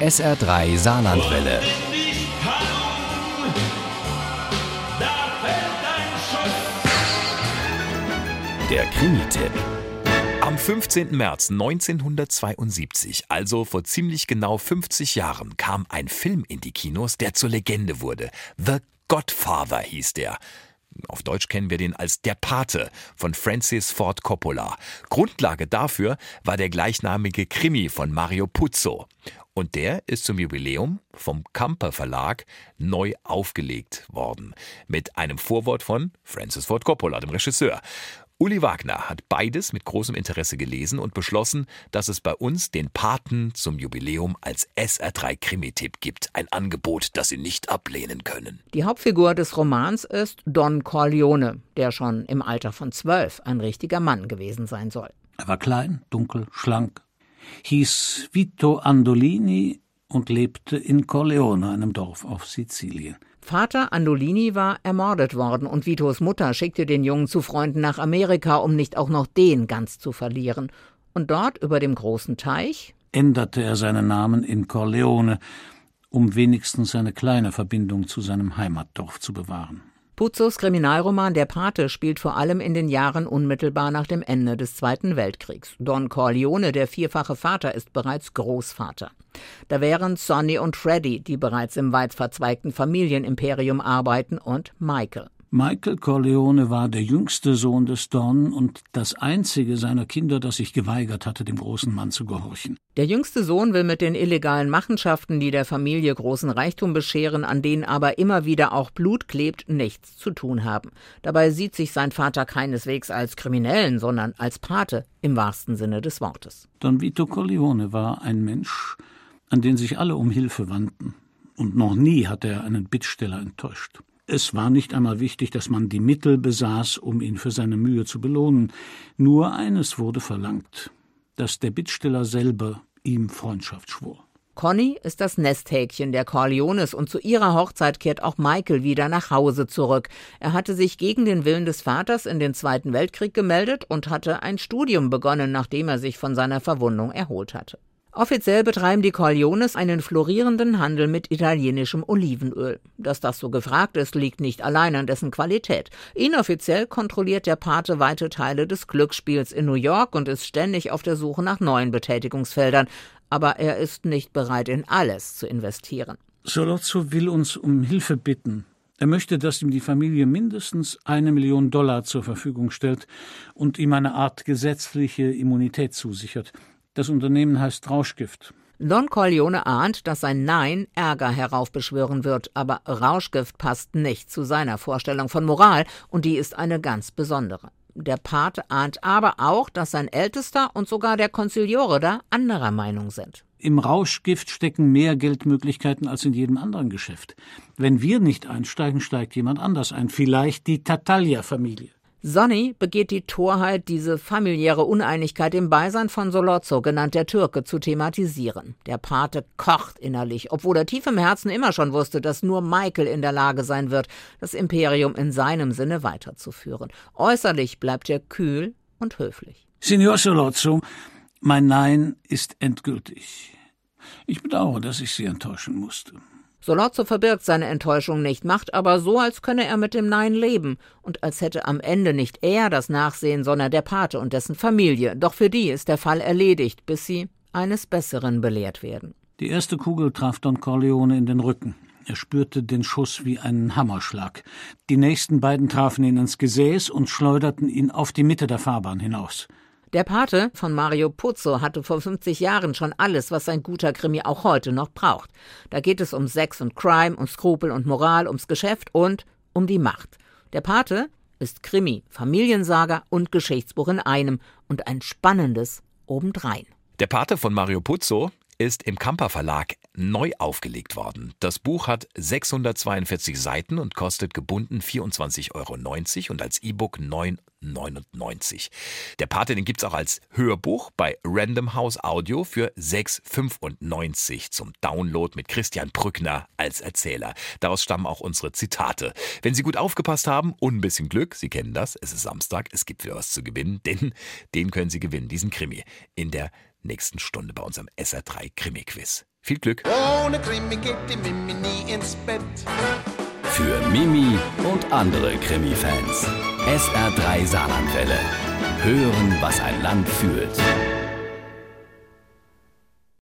SR3 Saarlandwelle. Der Krimi-Tipp. Am 15. März 1972, also vor ziemlich genau 50 Jahren, kam ein Film in die Kinos, der zur Legende wurde. The Godfather hieß der. Auf Deutsch kennen wir den als Der Pate von Francis Ford Coppola. Grundlage dafür war der gleichnamige Krimi von Mario Puzo. Und der ist zum Jubiläum vom Kamper Verlag neu aufgelegt worden. Mit einem Vorwort von Francis Ford Coppola, dem Regisseur. Uli Wagner hat beides mit großem Interesse gelesen und beschlossen, dass es bei uns den Paten zum Jubiläum als SR3 Krimi-Tipp gibt. Ein Angebot, das Sie nicht ablehnen können. Die Hauptfigur des Romans ist Don Corleone, der schon im Alter von zwölf ein richtiger Mann gewesen sein soll. Er war klein, dunkel, schlank, hieß Vito Andolini und lebte in Corleone, einem Dorf auf Sizilien. Vater Andolini war ermordet worden und Vitos Mutter schickte den Jungen zu Freunden nach Amerika, um nicht auch noch den ganz zu verlieren. Und dort über dem großen Teich änderte er seinen Namen in Corleone, um wenigstens eine kleine Verbindung zu seinem Heimatdorf zu bewahren. Puzos Kriminalroman Der Pate spielt vor allem in den Jahren unmittelbar nach dem Ende des Zweiten Weltkriegs. Don Corleone, der vierfache Vater, ist bereits Großvater. Da wären Sonny und Freddy, die bereits im weit verzweigten Familienimperium arbeiten, und Michael. Michael Corleone war der jüngste Sohn des Don und das einzige seiner Kinder, das sich geweigert hatte, dem großen Mann zu gehorchen. Der jüngste Sohn will mit den illegalen Machenschaften, die der Familie großen Reichtum bescheren, an denen aber immer wieder auch Blut klebt, nichts zu tun haben. Dabei sieht sich sein Vater keineswegs als Kriminellen, sondern als Pate im wahrsten Sinne des Wortes. Don Vito Corleone war ein Mensch, an den sich alle um Hilfe wandten. Und noch nie hat er einen Bittsteller enttäuscht. Es war nicht einmal wichtig, dass man die Mittel besaß, um ihn für seine Mühe zu belohnen. Nur eines wurde verlangt, dass der Bittsteller selber ihm Freundschaft schwor. Conny ist das Nesthäkchen der Corleones und zu ihrer Hochzeit kehrt auch Michael wieder nach Hause zurück. Er hatte sich gegen den Willen des Vaters in den Zweiten Weltkrieg gemeldet und hatte ein Studium begonnen, nachdem er sich von seiner Verwundung erholt hatte. Offiziell betreiben die Corleones einen florierenden Handel mit italienischem Olivenöl. Dass das so gefragt ist, liegt nicht allein an dessen Qualität. Inoffiziell kontrolliert der Pate weite Teile des Glücksspiels in New York und ist ständig auf der Suche nach neuen Betätigungsfeldern. Aber er ist nicht bereit, in alles zu investieren. Solozzo will uns um Hilfe bitten. Er möchte, dass ihm die Familie mindestens eine Million Dollar zur Verfügung stellt und ihm eine Art gesetzliche Immunität zusichert. Das Unternehmen heißt Rauschgift. Don Corleone ahnt, dass sein Nein Ärger heraufbeschwören wird, aber Rauschgift passt nicht zu seiner Vorstellung von Moral, und die ist eine ganz besondere. Der Pate ahnt aber auch, dass sein Ältester und sogar der Konziliore da anderer Meinung sind. Im Rauschgift stecken mehr Geldmöglichkeiten als in jedem anderen Geschäft. Wenn wir nicht einsteigen, steigt jemand anders ein, vielleicht die Tattaglia-Familie. Sonny begeht die Torheit, diese familiäre Uneinigkeit im Beisein von Solozzo, genannt der Türke, zu thematisieren. Der Pate kocht innerlich, obwohl er tief im Herzen immer schon wusste, dass nur Michael in der Lage sein wird, das Imperium in seinem Sinne weiterzuführen. Äußerlich bleibt er kühl und höflich. Signor Solozzo, mein Nein ist endgültig. Ich bedauere, dass ich Sie enttäuschen musste. Solozzo verbirgt seine Enttäuschung nicht, macht aber so, als könne er mit dem Nein leben und als hätte am Ende nicht er das Nachsehen, sondern der Pate und dessen Familie. Doch für die ist der Fall erledigt, bis sie eines Besseren belehrt werden. Die erste Kugel traf Don Corleone in den Rücken. Er spürte den Schuss wie einen Hammerschlag. Die nächsten beiden trafen ihn ins Gesäß und schleuderten ihn auf die Mitte der Fahrbahn hinaus. Der Pate von Mario Puzo hatte vor 50 Jahren schon alles, was ein guter Krimi auch heute noch braucht. Da geht es um Sex und Crime, um Skrupel und Moral, ums Geschäft und um die Macht. Der Pate ist Krimi, Familiensaga und Geschichtsbuch in einem und ein spannendes obendrein. Der Pate von Mario Puzo ist im Kamper Verlag neu aufgelegt worden. Das Buch hat 642 Seiten und kostet gebunden 24,90 Euro und als E-Book 9,99. Der Pate, den gibt's auch als Hörbuch bei Random House Audio für 6,95 zum Download mit Christian Brückner als Erzähler. Daraus stammen auch unsere Zitate. Wenn Sie gut aufgepasst haben und ein bisschen Glück, Sie kennen das, es ist Samstag, es gibt wieder was zu gewinnen, denn den können Sie gewinnen, diesen Krimi, in der nächsten Stunde bei unserem SR3 Krimi-Quiz. Viel Glück. Ohne Krimi geht die Mimi nie ins Bett. Für Mimi und andere Krimi-Fans. SR3 Saarlandwelle. Hören, was ein Land fühlt.